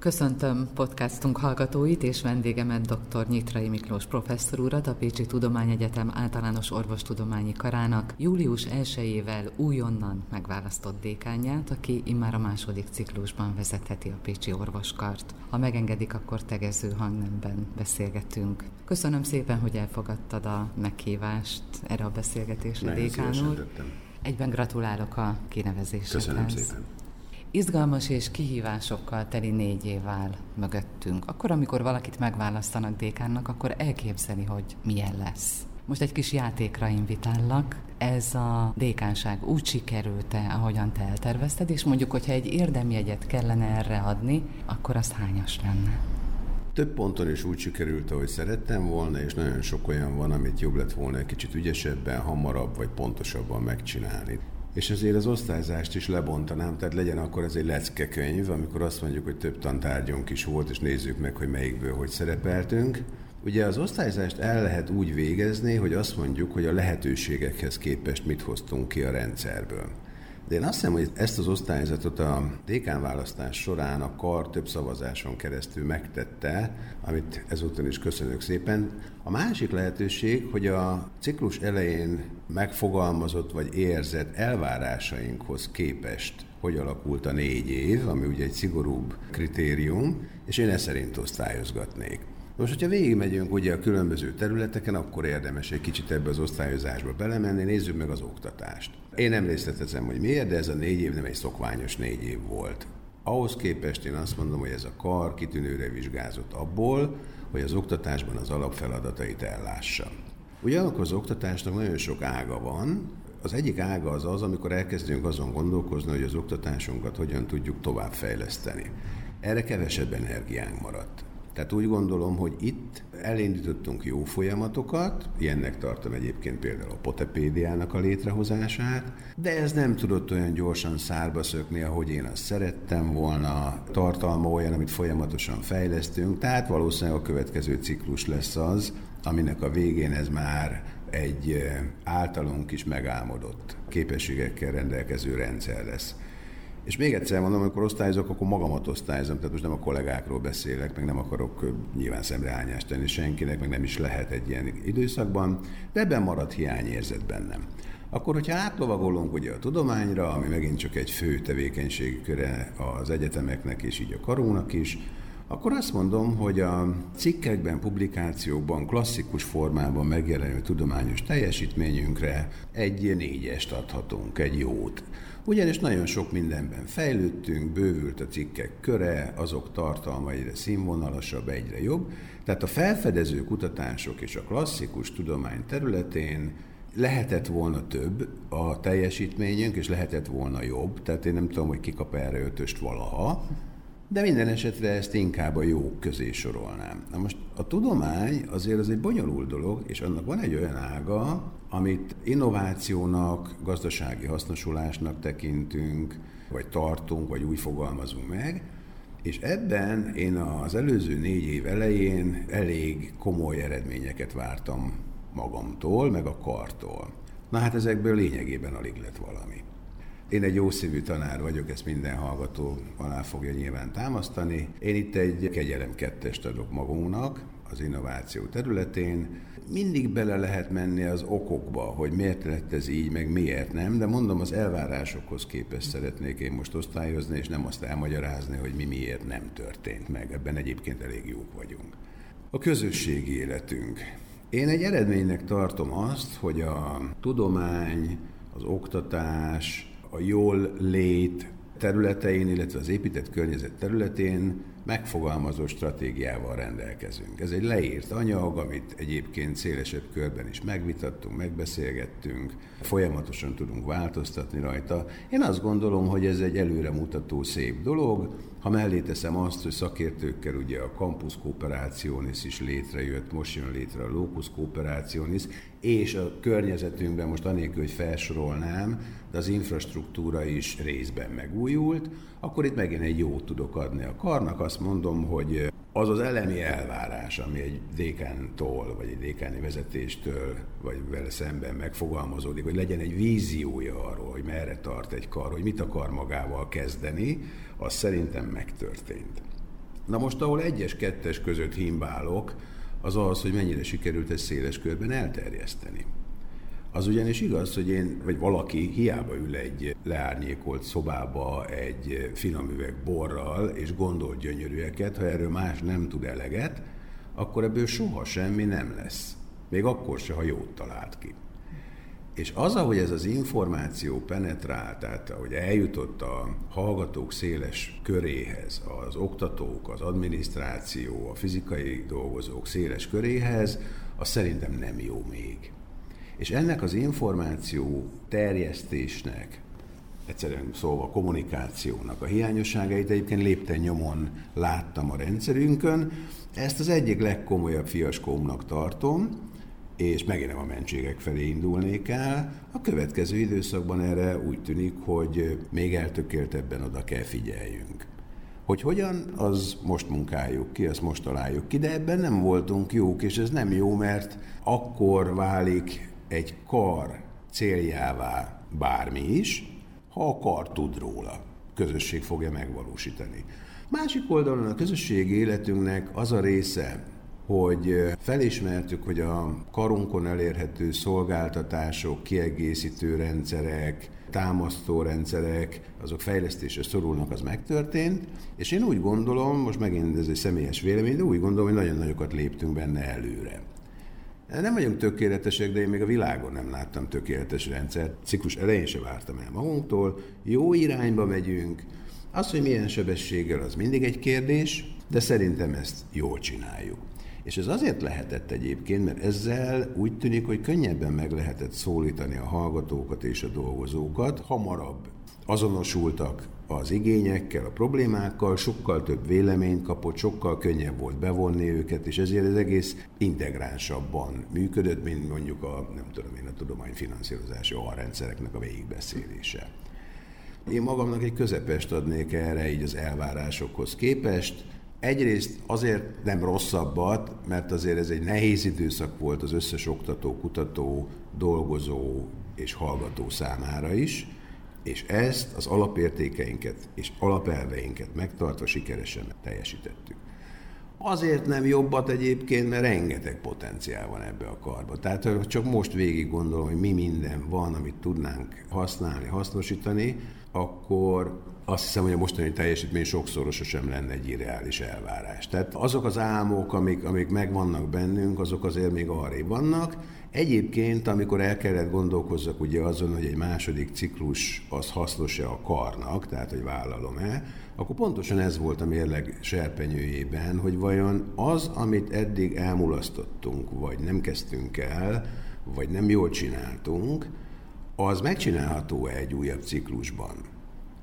Köszöntöm podcastunk hallgatóit és vendégemet dr. Nyitrai Miklós professzor urat, a Pécsi Tudományegyetem általános orvostudományi karának július 1-ével újonnan megválasztott dékányát, aki immár a második ciklusban vezetheti a Pécsi orvoskart. Ha megengedik, akkor tegező hangnemben beszélgetünk. Köszönöm szépen, hogy elfogadtad a meghívást erre a beszélgetésre, dékán úr. Egyben gratulálok a kinevezésedhez. Köszönöm szépen. Izgalmas és kihívásokkal teli négy év áll mögöttünk. Akkor, amikor valakit megválasztanak dékánnak, akkor elképzeli, hogy milyen lesz. Most egy kis játékra invitállak. Ez a dékánság úgy sikerült-e, ahogyan te eltervezted, és mondjuk, hogyha egy érdemjegyet kellene erre adni, akkor az hányas lenne? Több ponton is úgy sikerült, ahogy szerettem volna, és nagyon sok olyan van, amit jobb lett volna egy kicsit ügyesebben, hamarabb vagy pontosabban megcsinálni és azért az osztályzást is lebontanám, tehát legyen akkor ez egy leckekönyv, amikor azt mondjuk, hogy több tantárgyunk is volt, és nézzük meg, hogy melyikből hogy szerepeltünk. Ugye az osztályzást el lehet úgy végezni, hogy azt mondjuk, hogy a lehetőségekhez képest mit hoztunk ki a rendszerből. De én azt hiszem, hogy ezt az osztályzatot a dékán választás során a kar több szavazáson keresztül megtette, amit ezúttal is köszönök szépen. A másik lehetőség, hogy a ciklus elején megfogalmazott vagy érzett elvárásainkhoz képest hogy alakult a négy év, ami ugye egy szigorúbb kritérium, és én ezt szerint osztályozgatnék. Most, hogyha végigmegyünk ugye a különböző területeken, akkor érdemes egy kicsit ebbe az osztályozásba belemenni, nézzük meg az oktatást. Én nem részletezem, hogy miért, de ez a négy év nem egy szokványos négy év volt. Ahhoz képest én azt mondom, hogy ez a kar kitűnőre vizsgázott abból, hogy az oktatásban az alapfeladatait ellássa. Ugyanakkor az oktatásnak nagyon sok ága van, az egyik ága az az, amikor elkezdünk azon gondolkozni, hogy az oktatásunkat hogyan tudjuk továbbfejleszteni. Erre kevesebb energiánk maradt. Tehát úgy gondolom, hogy itt elindítottunk jó folyamatokat, ilyennek tartom egyébként például a Potepédiának a létrehozását, de ez nem tudott olyan gyorsan szárba szökni, ahogy én azt szerettem volna. Tartalma olyan, amit folyamatosan fejlesztünk, tehát valószínűleg a következő ciklus lesz az, aminek a végén ez már egy általunk is megálmodott képességekkel rendelkező rendszer lesz. És még egyszer mondom, amikor osztályozok, akkor magamat osztályozom, tehát most nem a kollégákról beszélek, meg nem akarok nyilván szemrehányást tenni senkinek, meg nem is lehet egy ilyen időszakban, de ebben marad hiányérzet bennem. Akkor, hogyha átlovagolunk ugye a tudományra, ami megint csak egy fő tevékenységköre az egyetemeknek és így a karónak is, akkor azt mondom, hogy a cikkekben, publikációkban, klasszikus formában megjelenő tudományos teljesítményünkre egy négyest adhatunk, egy jót. Ugyanis nagyon sok mindenben fejlődtünk, bővült a cikkek köre, azok tartalma egyre színvonalasabb, egyre jobb. Tehát a felfedező kutatások és a klasszikus tudomány területén lehetett volna több a teljesítményünk, és lehetett volna jobb, tehát én nem tudom, hogy kikap erre ötöst valaha, de minden esetre ezt inkább a jók közé sorolnám. Na most a tudomány azért az egy bonyolult dolog, és annak van egy olyan ága, amit innovációnak, gazdasági hasznosulásnak tekintünk, vagy tartunk, vagy úgy fogalmazunk meg, és ebben én az előző négy év elején elég komoly eredményeket vártam magamtól, meg a kartól. Na hát ezekből lényegében alig lett valami. Én egy jó szívű tanár vagyok, ezt minden hallgató alá fogja nyilván támasztani. Én itt egy kegyelem kettest adok magunknak az innováció területén. Mindig bele lehet menni az okokba, hogy miért lett ez így, meg miért nem, de mondom, az elvárásokhoz képest szeretnék én most osztályozni, és nem azt elmagyarázni, hogy mi miért nem történt meg. Ebben egyébként elég jók vagyunk. A közösségi életünk. Én egy eredménynek tartom azt, hogy a tudomány, az oktatás, a jól lét területein, illetve az épített környezet területén megfogalmazó stratégiával rendelkezünk. Ez egy leírt anyag, amit egyébként szélesebb körben is megvitattunk, megbeszélgettünk, folyamatosan tudunk változtatni rajta. Én azt gondolom, hogy ez egy előremutató szép dolog, ha mellé teszem azt, hogy szakértőkkel ugye a Campus Cooperationis is létrejött, most jön létre a Locus Cooperationis, és a környezetünkben most anélkül, hogy felsorolnám, de az infrastruktúra is részben megújult, akkor itt megint egy jót tudok adni a karnak. Azt mondom, hogy az az elemi elvárás, ami egy dékántól, vagy egy dékáni vezetéstől, vagy vele szemben megfogalmazódik, hogy legyen egy víziója arról, hogy merre tart egy kar, hogy mit akar magával kezdeni, az szerintem megtörtént. Na most, ahol egyes, kettes között himbálok, az az, hogy mennyire sikerült ezt széles körben elterjeszteni. Az ugyanis igaz, hogy én, vagy valaki hiába ül egy leárnyékolt szobába egy finom üveg borral, és gondol gyönyörűeket, ha erről más nem tud eleget, akkor ebből soha semmi nem lesz. Még akkor se, ha jót talált ki. És az, ahogy ez az információ penetrált, tehát ahogy eljutott a hallgatók széles köréhez, az oktatók, az adminisztráció, a fizikai dolgozók széles köréhez, az szerintem nem jó még. És ennek az információ terjesztésnek, egyszerűen szóval kommunikációnak a hiányosságait egyébként lépten nyomon láttam a rendszerünkön. Ezt az egyik legkomolyabb fiaskómnak tartom, és megint nem a mentségek felé indulnék el. A következő időszakban erre úgy tűnik, hogy még eltökéltebben oda kell figyeljünk. Hogy hogyan, az most munkáljuk ki, azt most találjuk ki, de ebben nem voltunk jók, és ez nem jó, mert akkor válik egy kar céljává bármi is, ha a kar tud róla. Közösség fogja megvalósítani. Másik oldalon a közösségi életünknek az a része, hogy felismertük, hogy a karunkon elérhető szolgáltatások, kiegészítő rendszerek, támasztó rendszerek, azok fejlesztésre szorulnak, az megtörtént, és én úgy gondolom, most megint ez egy személyes vélemény, de úgy gondolom, hogy nagyon nagyokat léptünk benne előre. Nem vagyunk tökéletesek, de én még a világon nem láttam tökéletes rendszert. Ciklus elején se vártam el magunktól. Jó irányba megyünk. Az, hogy milyen sebességgel, az mindig egy kérdés, de szerintem ezt jól csináljuk. És ez azért lehetett egyébként, mert ezzel úgy tűnik, hogy könnyebben meg lehetett szólítani a hallgatókat és a dolgozókat, hamarabb azonosultak az igényekkel, a problémákkal, sokkal több véleményt kapott, sokkal könnyebb volt bevonni őket, és ezért ez egész integránsabban működött, mint mondjuk a, nem tudom én, a tudományfinanszírozási alrendszereknek a végigbeszélése. Én magamnak egy közepest adnék erre így az elvárásokhoz képest, Egyrészt azért nem rosszabbat, mert azért ez egy nehéz időszak volt az összes oktató, kutató, dolgozó és hallgató számára is, és ezt az alapértékeinket és alapelveinket megtartva sikeresen teljesítettük. Azért nem jobbat egyébként, mert rengeteg potenciál van ebbe a karba. Tehát csak most végig gondolom, hogy mi minden van, amit tudnánk használni, hasznosítani, akkor azt hiszem, hogy a mostani teljesítmény sokszorosa sem lenne egy irreális elvárás. Tehát azok az álmok, amik, amik megvannak bennünk, azok azért még arrébb vannak. Egyébként, amikor el kellett gondolkozzak ugye azon, hogy egy második ciklus az hasznos-e a karnak, tehát hogy vállalom-e, akkor pontosan ez volt a mérleg serpenyőjében, hogy vajon az, amit eddig elmulasztottunk, vagy nem kezdtünk el, vagy nem jól csináltunk, az megcsinálható-e egy újabb ciklusban?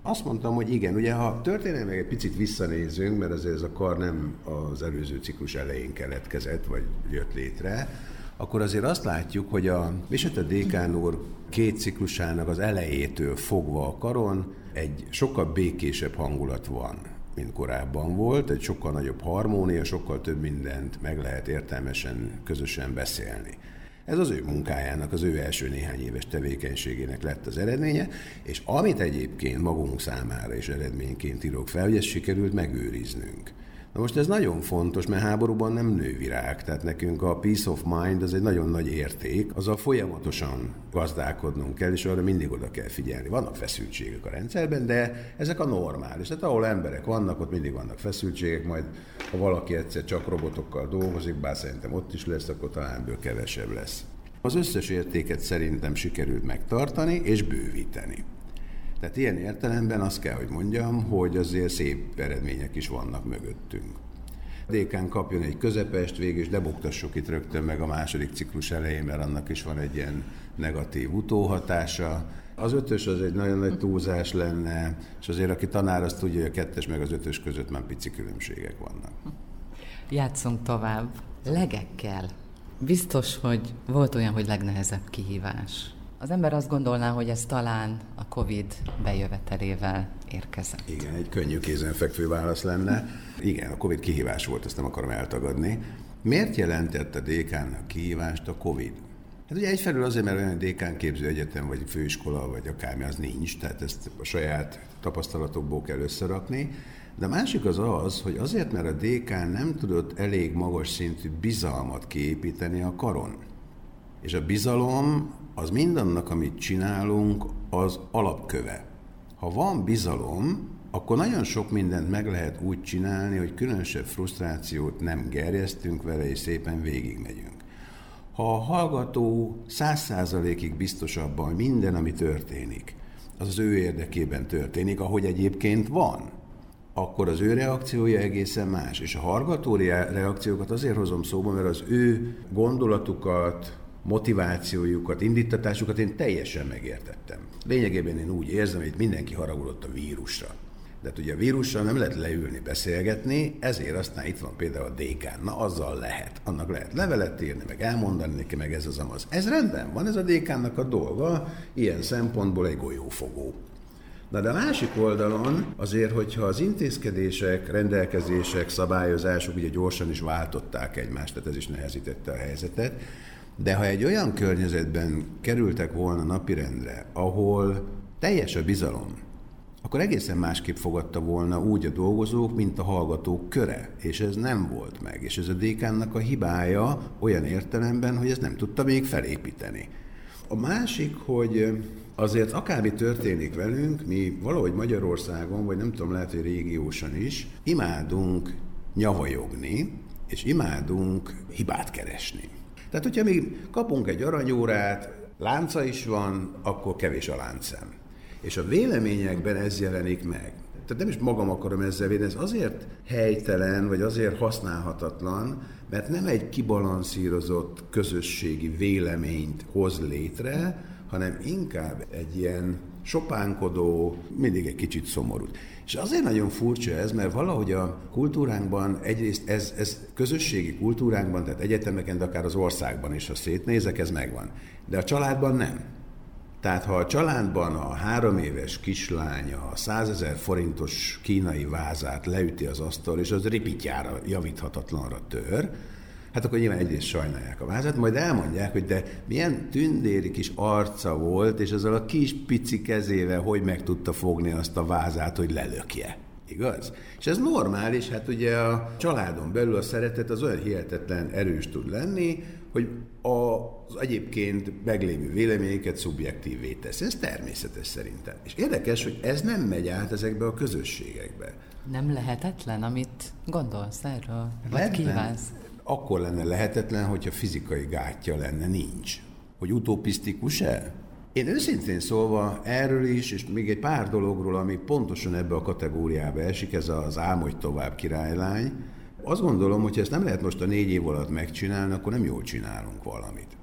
Azt mondtam, hogy igen, ugye ha történelmi egy picit visszanézünk, mert azért ez a kar nem az előző ciklus elején keletkezett, vagy jött létre, akkor azért azt látjuk, hogy a Visete Dékán úr két ciklusának az elejétől fogva a karon egy sokkal békésebb hangulat van, mint korábban volt, egy sokkal nagyobb harmónia, sokkal több mindent meg lehet értelmesen, közösen beszélni. Ez az ő munkájának, az ő első néhány éves tevékenységének lett az eredménye, és amit egyébként magunk számára is eredményként írok fel, hogy ezt sikerült megőriznünk. Na most ez nagyon fontos, mert háborúban nem nő virág, tehát nekünk a peace of mind az egy nagyon nagy érték, azzal folyamatosan gazdálkodnunk kell, és arra mindig oda kell figyelni. Vannak feszültségek a rendszerben, de ezek a normális. Tehát ahol emberek vannak, ott mindig vannak feszültségek, majd ha valaki egyszer csak robotokkal dolgozik, bár szerintem ott is lesz, akkor talán ebből kevesebb lesz. Az összes értéket szerintem sikerült megtartani és bővíteni. Tehát ilyen értelemben azt kell, hogy mondjam, hogy azért szép eredmények is vannak mögöttünk. DK kapjon egy közepest, végül is debuktassuk itt rögtön meg a második ciklus elején, mert annak is van egy ilyen negatív utóhatása. Az ötös az egy nagyon nagy túlzás lenne, és azért aki tanár, azt tudja, hogy a kettes meg az ötös között már pici különbségek vannak. Játszunk tovább. Legekkel. Biztos, hogy volt olyan, hogy legnehezebb kihívás. Az ember azt gondolná, hogy ez talán a Covid bejövetelével érkezett. Igen, egy könnyű kézenfekvő válasz lenne. Igen, a Covid kihívás volt, ezt nem akarom eltagadni. Miért jelentett a DK-nak kihívást a Covid? Hát ugye egyfelől azért, mert olyan dékán képző egyetem, vagy főiskola, vagy akármi az nincs, tehát ezt a saját tapasztalatokból kell összerakni. De a másik az az, hogy azért, mert a DK nem tudott elég magas szintű bizalmat kiépíteni a karon. És a bizalom az mindannak, amit csinálunk, az alapköve. Ha van bizalom, akkor nagyon sok mindent meg lehet úgy csinálni, hogy különösebb frusztrációt nem gerjesztünk vele, és szépen végigmegyünk. Ha a hallgató száz százalékig biztos abban, hogy minden, ami történik, az az ő érdekében történik, ahogy egyébként van, akkor az ő reakciója egészen más. És a hallgató reakciókat azért hozom szóba, mert az ő gondolatukat, motivációjukat, indítatásukat én teljesen megértettem. Lényegében én úgy érzem, hogy mindenki haragudott a vírusra. De hát ugye a vírussal nem lehet leülni, beszélgetni, ezért aztán itt van például a DK. Na, azzal lehet. Annak lehet levelet írni, meg elmondani neki, meg ez az amaz. Ez rendben van, ez a DK-nak a dolga, ilyen szempontból egy golyófogó. Na de a másik oldalon azért, hogyha az intézkedések, rendelkezések, szabályozások ugye gyorsan is váltották egymást, tehát ez is nehezítette a helyzetet, de ha egy olyan környezetben kerültek volna napirendre, ahol teljes a bizalom, akkor egészen másképp fogadta volna úgy a dolgozók, mint a hallgatók köre, és ez nem volt meg. És ez a dékánnak a hibája olyan értelemben, hogy ez nem tudta még felépíteni. A másik, hogy azért akármi történik velünk, mi valahogy Magyarországon, vagy nem tudom, lehet, hogy régiósan is, imádunk nyavajogni, és imádunk hibát keresni. Tehát, hogyha mi kapunk egy aranyórát, lánca is van, akkor kevés a láncszem. És a véleményekben ez jelenik meg. Tehát nem is magam akarom ezzel védeni, ez azért helytelen, vagy azért használhatatlan, mert nem egy kibalanszírozott közösségi véleményt hoz létre, hanem inkább egy ilyen sopánkodó, mindig egy kicsit szomorú. És azért nagyon furcsa ez, mert valahogy a kultúránkban egyrészt ez, ez közösségi kultúránkban, tehát egyetemeken, de akár az országban is, ha szétnézek, ez megvan. De a családban nem. Tehát ha a családban a három éves kislánya a százezer forintos kínai vázát leüti az asztal, és az ripityára, javíthatatlanra tör, hát akkor nyilván egyrészt sajnálják a vázát, majd elmondják, hogy de milyen tündéri kis arca volt, és azzal a kis pici kezével hogy meg tudta fogni azt a vázát, hogy lelökje. Igaz? És ez normális, hát ugye a családon belül a szeretet az olyan hihetetlen erős tud lenni, hogy az egyébként meglévő véleményeket szubjektívé tesz. Ez természetes szerintem. És érdekes, hogy ez nem megy át ezekbe a közösségekbe. Nem lehetetlen, amit gondolsz erről? Vagy kívánsz? Akkor lenne lehetetlen, hogyha fizikai gátja lenne, nincs. Hogy utopisztikus-e? Én őszintén szólva erről is, és még egy pár dologról, ami pontosan ebbe a kategóriába esik, ez az álmodj tovább királylány, azt gondolom, hogy ezt nem lehet most a négy év alatt megcsinálni, akkor nem jól csinálunk valamit.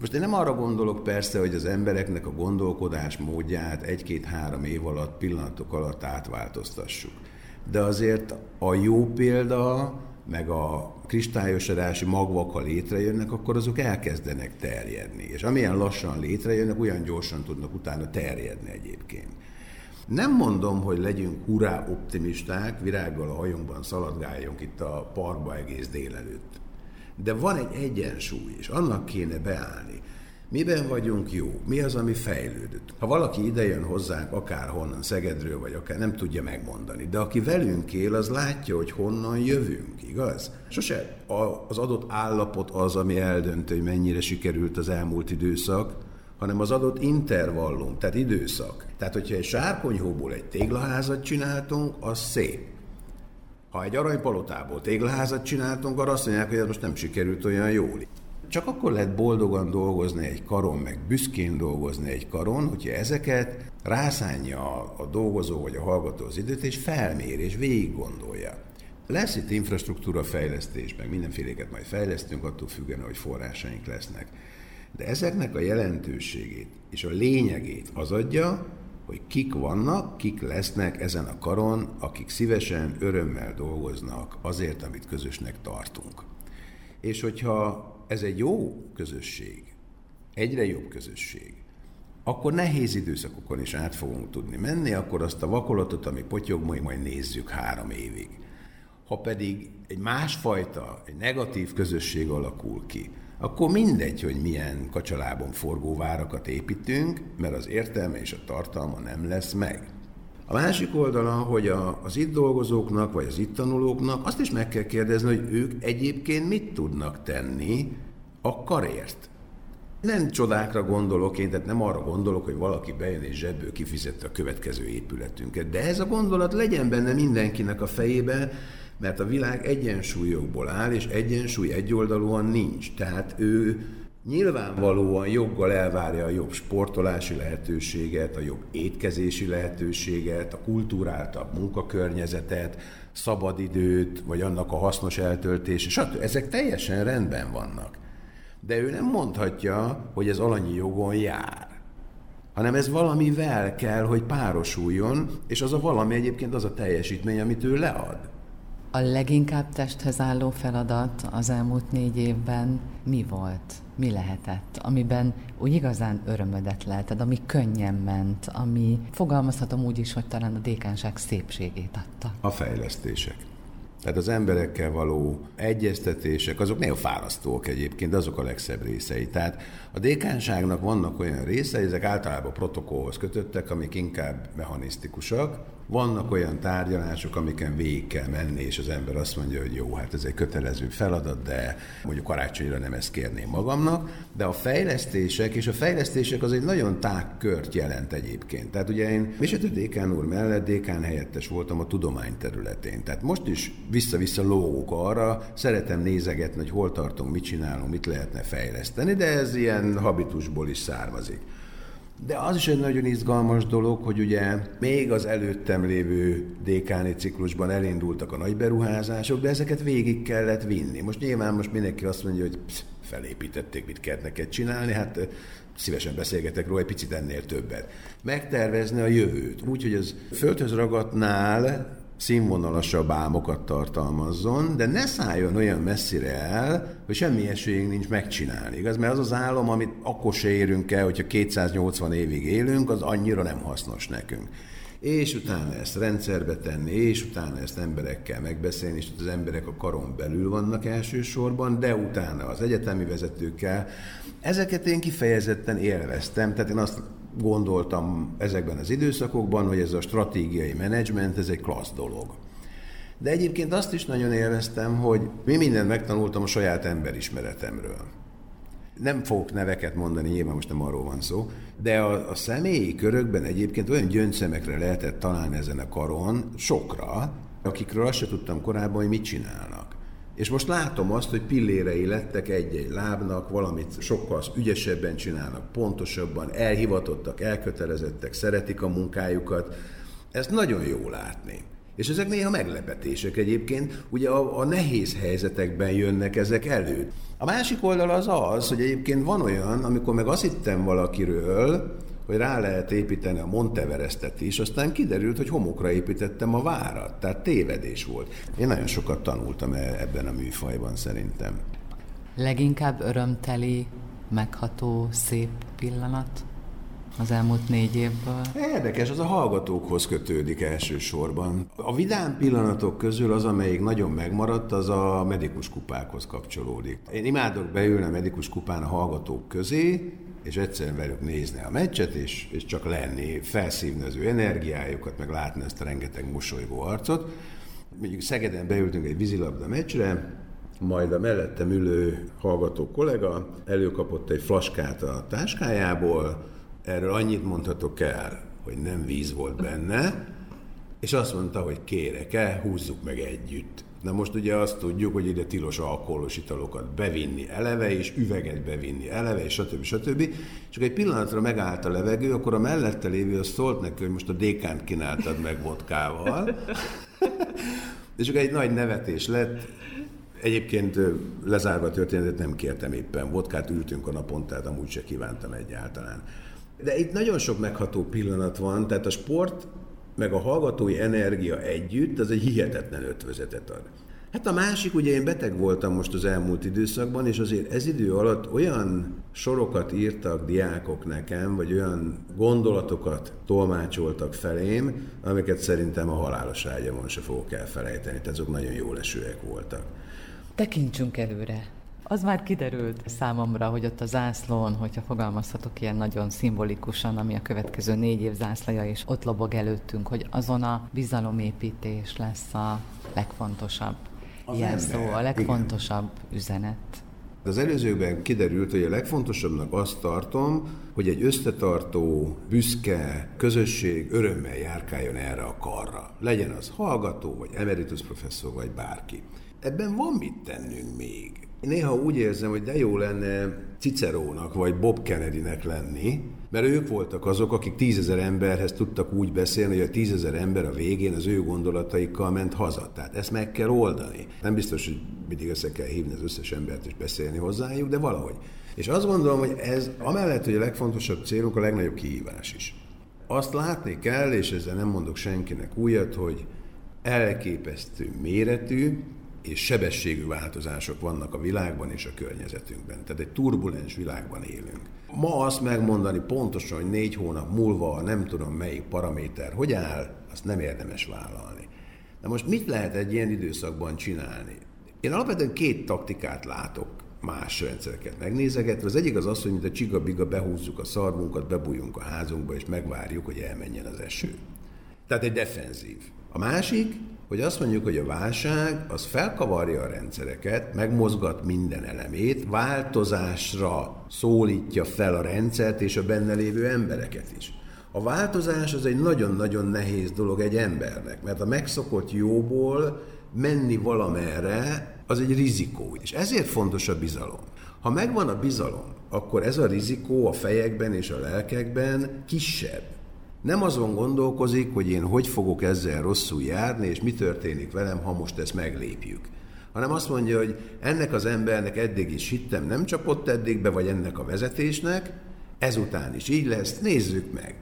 Most én nem arra gondolok persze, hogy az embereknek a gondolkodás módját egy-két-három év alatt, pillanatok alatt átváltoztassuk. De azért a jó példa, meg a kristályosodási magvak, ha létrejönnek, akkor azok elkezdenek terjedni. És amilyen lassan létrejönnek, olyan gyorsan tudnak utána terjedni egyébként. Nem mondom, hogy legyünk hurrá optimisták, virággal a hajunkban szaladgáljunk itt a parkba egész délelőtt. De van egy egyensúly, és annak kéne beállni. Miben vagyunk jó? Mi az, ami fejlődött? Ha valaki idejön hozzánk, akár honnan, Szegedről, vagy akár nem tudja megmondani, de aki velünk él, az látja, hogy honnan jövünk, igaz? Sose az adott állapot az, ami eldöntő, hogy mennyire sikerült az elmúlt időszak, hanem az adott intervallum, tehát időszak. Tehát, hogyha egy sárkonyhóból egy téglaházat csináltunk, az szép. Ha egy aranypalotából téglaházat csináltunk, arra azt mondják, hogy ez most nem sikerült olyan jól. Csak akkor lehet boldogan dolgozni egy karon, meg büszkén dolgozni egy karon, hogyha ezeket rászánja a dolgozó vagy a hallgató az időt, és felmér, és végig gondolja. Lesz itt infrastruktúra fejlesztés, meg mindenféléket majd fejlesztünk, attól függően, hogy forrásaink lesznek. De ezeknek a jelentőségét és a lényegét az adja, hogy kik vannak, kik lesznek ezen a karon, akik szívesen, örömmel dolgoznak azért, amit közösnek tartunk. És hogyha ez egy jó közösség, egyre jobb közösség, akkor nehéz időszakokon is át fogunk tudni menni, akkor azt a vakolatot, ami potyog, majd, majd nézzük három évig. Ha pedig egy másfajta, egy negatív közösség alakul ki, akkor mindegy, hogy milyen kacsalában forgó várakat építünk, mert az értelme és a tartalma nem lesz meg. A másik oldala, hogy a, az itt dolgozóknak, vagy az itt tanulóknak azt is meg kell kérdezni, hogy ők egyébként mit tudnak tenni a karért. Nem csodákra gondolok én, tehát nem arra gondolok, hogy valaki bejön és zsebből kifizette a következő épületünket. De ez a gondolat legyen benne mindenkinek a fejébe, mert a világ egyensúlyokból áll, és egyensúly egyoldalúan nincs. Tehát ő nyilvánvalóan joggal elvárja a jobb sportolási lehetőséget, a jobb étkezési lehetőséget, a kultúráltabb munkakörnyezetet, szabadidőt, vagy annak a hasznos eltöltése, stb. Ezek teljesen rendben vannak. De ő nem mondhatja, hogy ez alanyi jogon jár hanem ez valamivel kell, hogy párosuljon, és az a valami egyébként az a teljesítmény, amit ő lead. A leginkább testhez álló feladat az elmúlt négy évben mi volt? Mi lehetett? Amiben úgy igazán örömödet lelted, ami könnyen ment, ami fogalmazhatom úgy is, hogy talán a dékánság szépségét adta. A fejlesztések. Tehát az emberekkel való egyeztetések, azok nagyon fárasztóak egyébként, azok a legszebb részei. Tehát a dékánságnak vannak olyan részei, ezek általában protokollhoz kötöttek, amik inkább mechanisztikusak, vannak olyan tárgyalások, amiken végig kell menni, és az ember azt mondja, hogy jó, hát ez egy kötelező feladat, de mondjuk karácsonyra nem ezt kérném magamnak, de a fejlesztések, és a fejlesztések az egy nagyon tág kört jelent egyébként. Tehát ugye én Visető Dékán úr mellett dékán helyettes voltam a tudomány területén. Tehát most is vissza-vissza lógok arra, szeretem nézegetni, hogy hol tartunk, mit csinálunk, mit lehetne fejleszteni, de ez ilyen habitusból is származik. De az is egy nagyon izgalmas dolog, hogy ugye még az előttem lévő dékáni ciklusban elindultak a nagy beruházások, de ezeket végig kellett vinni. Most nyilván most mindenki azt mondja, hogy psz, felépítették, mit kellett neked csinálni, hát szívesen beszélgetek róla, egy picit ennél többet. Megtervezni a jövőt, úgy, hogy az földhöz ragadnál színvonalasabb álmokat tartalmazzon, de ne szálljon olyan messzire el, hogy semmi esélyünk nincs megcsinálni. Igaz? Mert az az álom, amit akkor se érünk el, hogyha 280 évig élünk, az annyira nem hasznos nekünk. És utána ezt rendszerbe tenni, és utána ezt emberekkel megbeszélni, és az emberek a karon belül vannak elsősorban, de utána az egyetemi vezetőkkel. Ezeket én kifejezetten élveztem, tehát én azt gondoltam ezekben az időszakokban, hogy ez a stratégiai menedzsment, ez egy klassz dolog. De egyébként azt is nagyon élveztem, hogy mi mindent megtanultam a saját emberismeretemről. Nem fogok neveket mondani, nyilván most nem arról van szó, de a, a személyi körökben egyébként olyan gyöngyszemekre lehetett találni ezen a karon, sokra, akikről azt se tudtam korábban, hogy mit csinálnak. És most látom azt, hogy pillérei lettek egy-egy lábnak, valamit sokkal ügyesebben csinálnak, pontosabban, elhivatottak, elkötelezettek, szeretik a munkájukat. Ezt nagyon jó látni. És ezek néha meglepetések egyébként, ugye a, a nehéz helyzetekben jönnek ezek elő. A másik oldal az az, hogy egyébként van olyan, amikor meg azt hittem valakiről, hogy rá lehet építeni a Monteverestet is, aztán kiderült, hogy homokra építettem a várat, tehát tévedés volt. Én nagyon sokat tanultam e- ebben a műfajban szerintem. Leginkább örömteli, megható, szép pillanat az elmúlt négy évből? Érdekes, az a hallgatókhoz kötődik elsősorban. A vidám pillanatok közül az, amelyik nagyon megmaradt, az a medikus kupákhoz kapcsolódik. Én imádok beülni a medikus kupán a hallgatók közé, és egyszerűen velük nézni a meccset, és, és csak lenni, felszívni az ő energiájukat, meg látni ezt a rengeteg mosolygó arcot. Mondjuk Szegeden beültünk egy vízilabda meccsre, majd a mellettem ülő hallgató kollega előkapott egy flaskát a táskájából, erről annyit mondhatok el, hogy nem víz volt benne, és azt mondta, hogy kérek-e, húzzuk meg együtt. Na most ugye azt tudjuk, hogy ide tilos alkoholos italokat bevinni eleve, és üveget bevinni eleve, és stb. stb. Csak egy pillanatra megállt a levegő, akkor a mellette lévő az szólt neki, hogy most a dékánt kínáltad meg vodkával. és csak egy nagy nevetés lett. Egyébként lezárva a történetet nem kértem éppen vodkát, ültünk a napon, tehát amúgy se kívántam egyáltalán. De itt nagyon sok megható pillanat van, tehát a sport meg a hallgatói energia együtt, az egy hihetetlen ötvözetet ad. Hát a másik, ugye én beteg voltam most az elmúlt időszakban, és azért ez idő alatt olyan sorokat írtak diákok nekem, vagy olyan gondolatokat tolmácsoltak felém, amiket szerintem a halálos ágyamon se fogok elfelejteni, tehát azok nagyon jó lesőek voltak. Tekintsünk előre. Az már kiderült számomra, hogy ott a zászlón, hogyha fogalmazhatok ilyen nagyon szimbolikusan, ami a következő négy év zászlaja, és ott lobog előttünk, hogy azon a bizalomépítés lesz a legfontosabb az jelszó, a legfontosabb igen. üzenet. Az előzőkben kiderült, hogy a legfontosabbnak azt tartom, hogy egy összetartó, büszke közösség örömmel járkáljon erre a karra. Legyen az hallgató, vagy emeritus professzor, vagy bárki. Ebben van mit tennünk még. Néha úgy érzem, hogy de jó lenne Cicerónak vagy Bob Kennedynek lenni, mert ők voltak azok, akik tízezer emberhez tudtak úgy beszélni, hogy a tízezer ember a végén az ő gondolataikkal ment haza. Tehát ezt meg kell oldani. Nem biztos, hogy mindig össze kell hívni az összes embert és beszélni hozzájuk, de valahogy. És azt gondolom, hogy ez amellett, hogy a legfontosabb célunk, a legnagyobb kihívás is. Azt látni kell, és ezzel nem mondok senkinek újat, hogy elképesztő méretű, és sebességű változások vannak a világban és a környezetünkben. Tehát egy turbulens világban élünk. Ma azt megmondani pontosan, hogy négy hónap múlva nem tudom melyik paraméter hogy áll, azt nem érdemes vállalni. Na most mit lehet egy ilyen időszakban csinálni? Én alapvetően két taktikát látok más rendszereket megnézegetve. Az egyik az az, hogy mint a csiga-biga behúzzuk a szarvunkat, bebújunk a házunkba, és megvárjuk, hogy elmenjen az eső. Tehát egy defenzív. A másik, hogy azt mondjuk, hogy a válság az felkavarja a rendszereket, megmozgat minden elemét, változásra szólítja fel a rendszert és a benne lévő embereket is. A változás az egy nagyon-nagyon nehéz dolog egy embernek, mert a megszokott jóból menni valamerre, az egy rizikó. És ezért fontos a bizalom. Ha megvan a bizalom, akkor ez a rizikó a fejekben és a lelkekben kisebb nem azon gondolkozik, hogy én hogy fogok ezzel rosszul járni, és mi történik velem, ha most ezt meglépjük. Hanem azt mondja, hogy ennek az embernek eddig is hittem, nem csapott eddig be, vagy ennek a vezetésnek, ezután is így lesz, nézzük meg.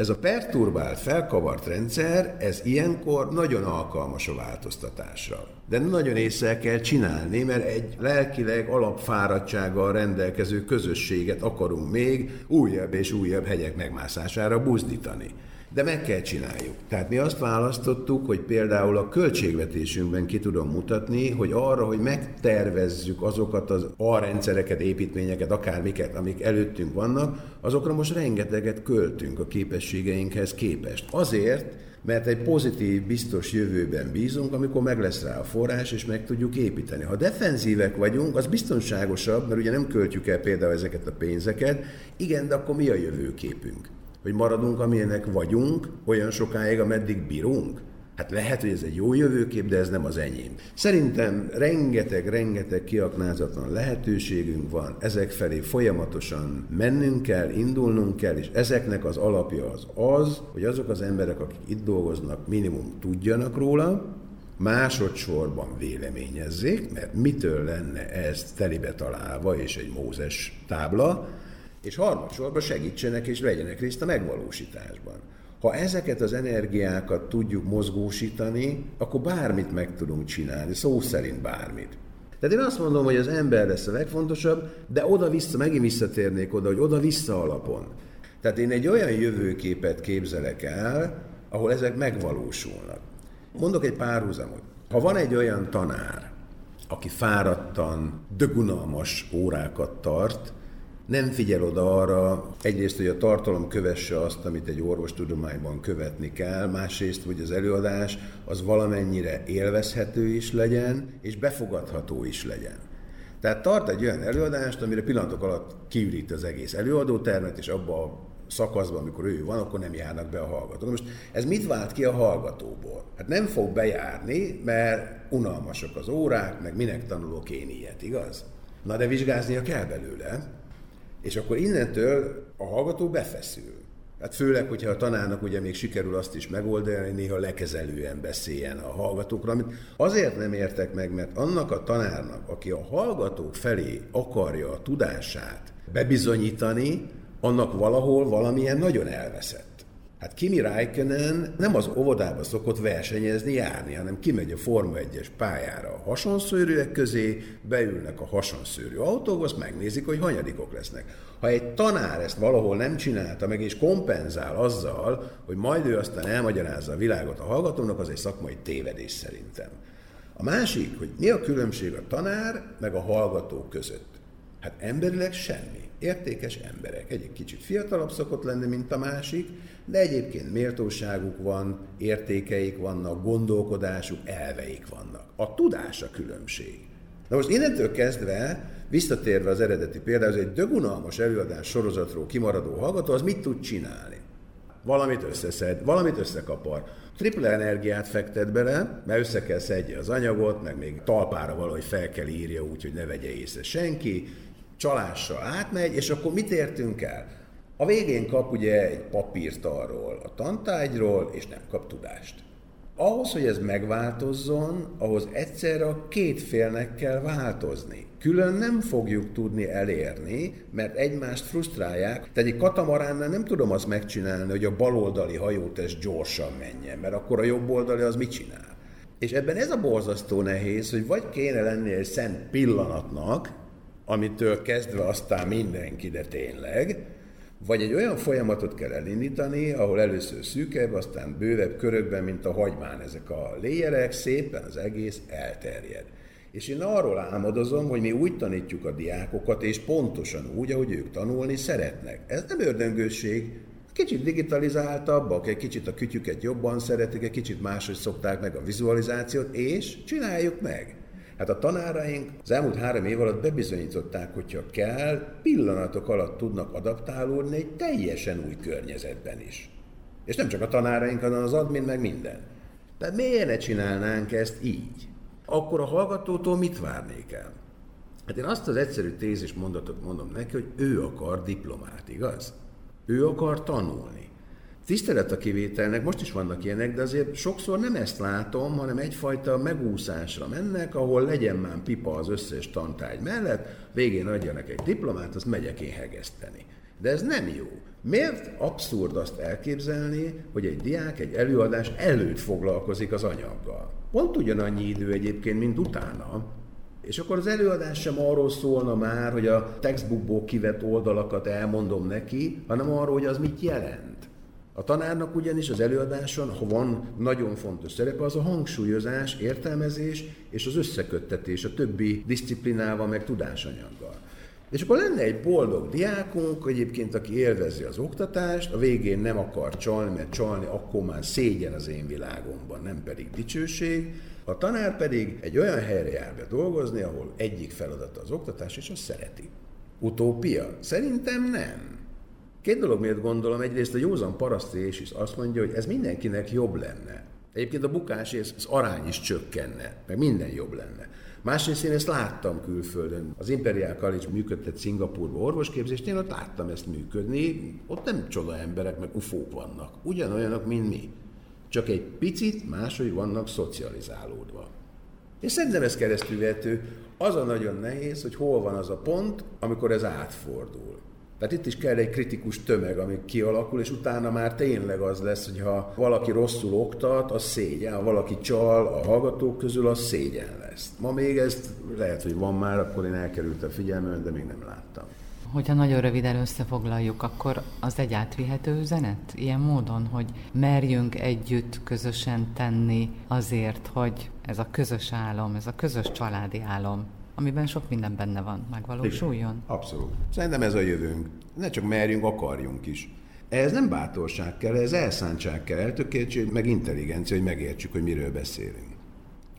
Ez a perturbált, felkavart rendszer, ez ilyenkor nagyon alkalmas a változtatásra. De nagyon észre kell csinálni, mert egy lelkileg alapfáradtsággal rendelkező közösséget akarunk még újabb és újabb hegyek megmászására buzdítani de meg kell csináljuk. Tehát mi azt választottuk, hogy például a költségvetésünkben ki tudom mutatni, hogy arra, hogy megtervezzük azokat az alrendszereket, építményeket, akármiket, amik előttünk vannak, azokra most rengeteget költünk a képességeinkhez képest. Azért, mert egy pozitív, biztos jövőben bízunk, amikor meg lesz rá a forrás, és meg tudjuk építeni. Ha defenzívek vagyunk, az biztonságosabb, mert ugye nem költjük el például ezeket a pénzeket, igen, de akkor mi a jövőképünk? Hogy maradunk, amilyenek vagyunk, olyan sokáig, ameddig bírunk? Hát lehet, hogy ez egy jó jövőkép, de ez nem az enyém. Szerintem rengeteg, rengeteg kiaknázatlan lehetőségünk van, ezek felé folyamatosan mennünk kell, indulnunk kell, és ezeknek az alapja az az, hogy azok az emberek, akik itt dolgoznak, minimum tudjanak róla, másodszorban véleményezzék, mert mitől lenne ez telibe találva, és egy Mózes tábla, és harmadsorban segítsenek és vegyenek részt a megvalósításban. Ha ezeket az energiákat tudjuk mozgósítani, akkor bármit meg tudunk csinálni, szó szerint bármit. Tehát én azt mondom, hogy az ember lesz a legfontosabb, de oda-vissza, megint visszatérnék oda, hogy oda-vissza alapon. Tehát én egy olyan jövőképet képzelek el, ahol ezek megvalósulnak. Mondok egy párhuzamot. Ha van egy olyan tanár, aki fáradtan, dögunalmas órákat tart, nem figyel oda arra, egyrészt, hogy a tartalom kövesse azt, amit egy orvostudományban követni kell, másrészt, hogy az előadás az valamennyire élvezhető is legyen, és befogadható is legyen. Tehát tart egy olyan előadást, amire pillanatok alatt kiürít az egész előadótermet, és abba a szakaszban, amikor ő van, akkor nem járnak be a hallgatók. Most ez mit vált ki a hallgatóból? Hát nem fog bejárni, mert unalmasak az órák, meg minek tanulok én ilyet, igaz? Na de vizsgáznia kell belőle, és akkor innentől a hallgató befeszül. Hát főleg, hogyha a tanárnak ugye még sikerül azt is megoldani, hogy néha lekezelően beszéljen a hallgatókra, amit azért nem értek meg, mert annak a tanárnak, aki a hallgatók felé akarja a tudását bebizonyítani, annak valahol valamilyen nagyon elveszett. Hát Kimi Räikkönen nem az óvodába szokott versenyezni, járni, hanem kimegy a Forma 1-es pályára a hasonszőrűek közé, beülnek a hasonszőrű autóba, azt megnézik, hogy hanyadikok lesznek. Ha egy tanár ezt valahol nem csinálta meg, és kompenzál azzal, hogy majd ő aztán elmagyarázza a világot a hallgatónak, az egy szakmai tévedés szerintem. A másik, hogy mi a különbség a tanár meg a hallgató között. Hát emberileg semmi. Értékes emberek. Egy kicsit fiatalabb szokott lenni, mint a másik, de egyébként méltóságuk van, értékeik vannak, gondolkodásuk, elveik vannak. A tudás a különbség. Na most innentől kezdve, visszatérve az eredeti példához, egy dögunalmas előadás sorozatról kimaradó hallgató, az mit tud csinálni? Valamit összeszed, valamit összekapar. Triple energiát fektet bele, mert össze kell szedje az anyagot, meg még talpára valahogy fel kell írja úgy, hogy ne vegye észre senki, csalással átmegy, és akkor mit értünk el? A végén kap ugye egy papírt arról, a tantágyról, és nem kap tudást. Ahhoz, hogy ez megváltozzon, ahhoz egyszerre a két félnek kell változni. Külön nem fogjuk tudni elérni, mert egymást frusztrálják. Tehát egy katamaránnál nem tudom azt megcsinálni, hogy a baloldali hajótest gyorsan menjen, mert akkor a jobb oldali az mit csinál? És ebben ez a borzasztó nehéz, hogy vagy kéne lenni egy szent pillanatnak, amitől kezdve aztán mindenki, de tényleg, vagy egy olyan folyamatot kell elindítani, ahol először szűkebb, aztán bővebb körökben, mint a hagymán ezek a léjerek, szépen az egész elterjed. És én arról álmodozom, hogy mi úgy tanítjuk a diákokat, és pontosan úgy, ahogy ők tanulni szeretnek. Ez nem ördöngőség, kicsit digitalizáltabbak, egy kicsit a kütyüket jobban szeretik, egy kicsit máshogy szokták meg a vizualizációt, és csináljuk meg. Hát a tanáraink az elmúlt három év alatt bebizonyították, hogyha kell, pillanatok alatt tudnak adaptálódni egy teljesen új környezetben is. És nem csak a tanáraink, hanem az admin, meg minden. De miért ne csinálnánk ezt így? Akkor a hallgatótól mit várnék el? Hát én azt az egyszerű tézis mondatot mondom neki, hogy ő akar diplomát, igaz? Ő akar tanulni. Tisztelet a kivételnek, most is vannak ilyenek, de azért sokszor nem ezt látom, hanem egyfajta megúszásra mennek, ahol legyen már pipa az összes tantágy mellett, végén adjanak egy diplomát, azt megyek én hegeszteni. De ez nem jó. Miért abszurd azt elképzelni, hogy egy diák egy előadás előtt foglalkozik az anyaggal? Pont ugyanannyi idő egyébként, mint utána. És akkor az előadás sem arról szólna már, hogy a textbookból kivett oldalakat elmondom neki, hanem arról, hogy az mit jelent. A tanárnak ugyanis az előadáson, ha van nagyon fontos szerepe, az a hangsúlyozás, értelmezés és az összeköttetés a többi disziplinával, meg tudásanyaggal. És akkor lenne egy boldog diákunk, egyébként, aki élvezi az oktatást, a végén nem akar csalni, mert csalni akkor már szégyen az én világomban, nem pedig dicsőség. A tanár pedig egy olyan helyre jár be dolgozni, ahol egyik feladata az oktatás, és azt szereti. Utópia? Szerintem nem. Két dolog miért gondolom, egyrészt a józan parasztés is azt mondja, hogy ez mindenkinek jobb lenne. Egyébként a bukás és az arány is csökkenne, meg minden jobb lenne. Másrészt én ezt láttam külföldön. Az Imperial College működtet Szingapurban orvosképzést, én ott láttam ezt működni. Ott nem csoda emberek, meg ufók vannak. Ugyanolyanok, mint mi. Csak egy picit máshogy vannak szocializálódva. És szerintem ez keresztülvető. Az a nagyon nehéz, hogy hol van az a pont, amikor ez átfordul. Tehát itt is kell egy kritikus tömeg, ami kialakul, és utána már tényleg az lesz, hogy ha valaki rosszul oktat, az szégyen, ha valaki csal a hallgatók közül, az szégyen lesz. Ma még ezt lehet, hogy van már, akkor én elkerült a figyelmem, de még nem láttam. Hogyha nagyon röviden összefoglaljuk, akkor az egy átvihető üzenet? Ilyen módon, hogy merjünk együtt közösen tenni azért, hogy ez a közös álom, ez a közös családi álom amiben sok minden benne van, megvalósuljon? Abszolút. Szerintem ez a jövőnk. Ne csak merjünk, akarjunk is. Ez nem bátorság kell, ez elszántság kell, eltökéltség, meg intelligencia, hogy megértsük, hogy miről beszélünk.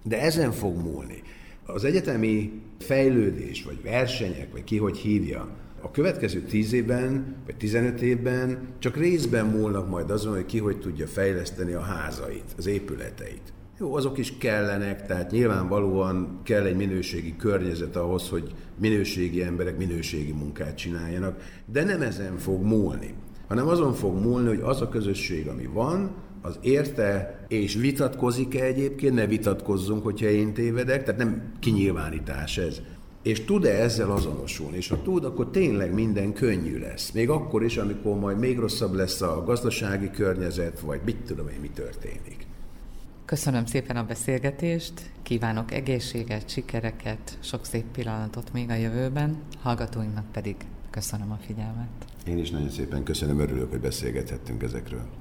De ezen fog múlni. Az egyetemi fejlődés, vagy versenyek, vagy ki hogy hívja, a következő 10 évben, vagy 15 évben csak részben múlnak majd azon, hogy ki hogy tudja fejleszteni a házait, az épületeit. Jó, azok is kellenek, tehát nyilvánvalóan kell egy minőségi környezet ahhoz, hogy minőségi emberek minőségi munkát csináljanak, de nem ezen fog múlni, hanem azon fog múlni, hogy az a közösség, ami van, az érte és vitatkozik-e egyébként, ne vitatkozzunk, hogyha én tévedek, tehát nem kinyilvánítás ez. És tud-e ezzel azonosulni? És ha tud, akkor tényleg minden könnyű lesz. Még akkor is, amikor majd még rosszabb lesz a gazdasági környezet, vagy mit tudom én, mi történik. Köszönöm szépen a beszélgetést, kívánok egészséget, sikereket, sok szép pillanatot még a jövőben, hallgatóinknak pedig köszönöm a figyelmet. Én is nagyon szépen köszönöm, örülök, hogy beszélgethettünk ezekről.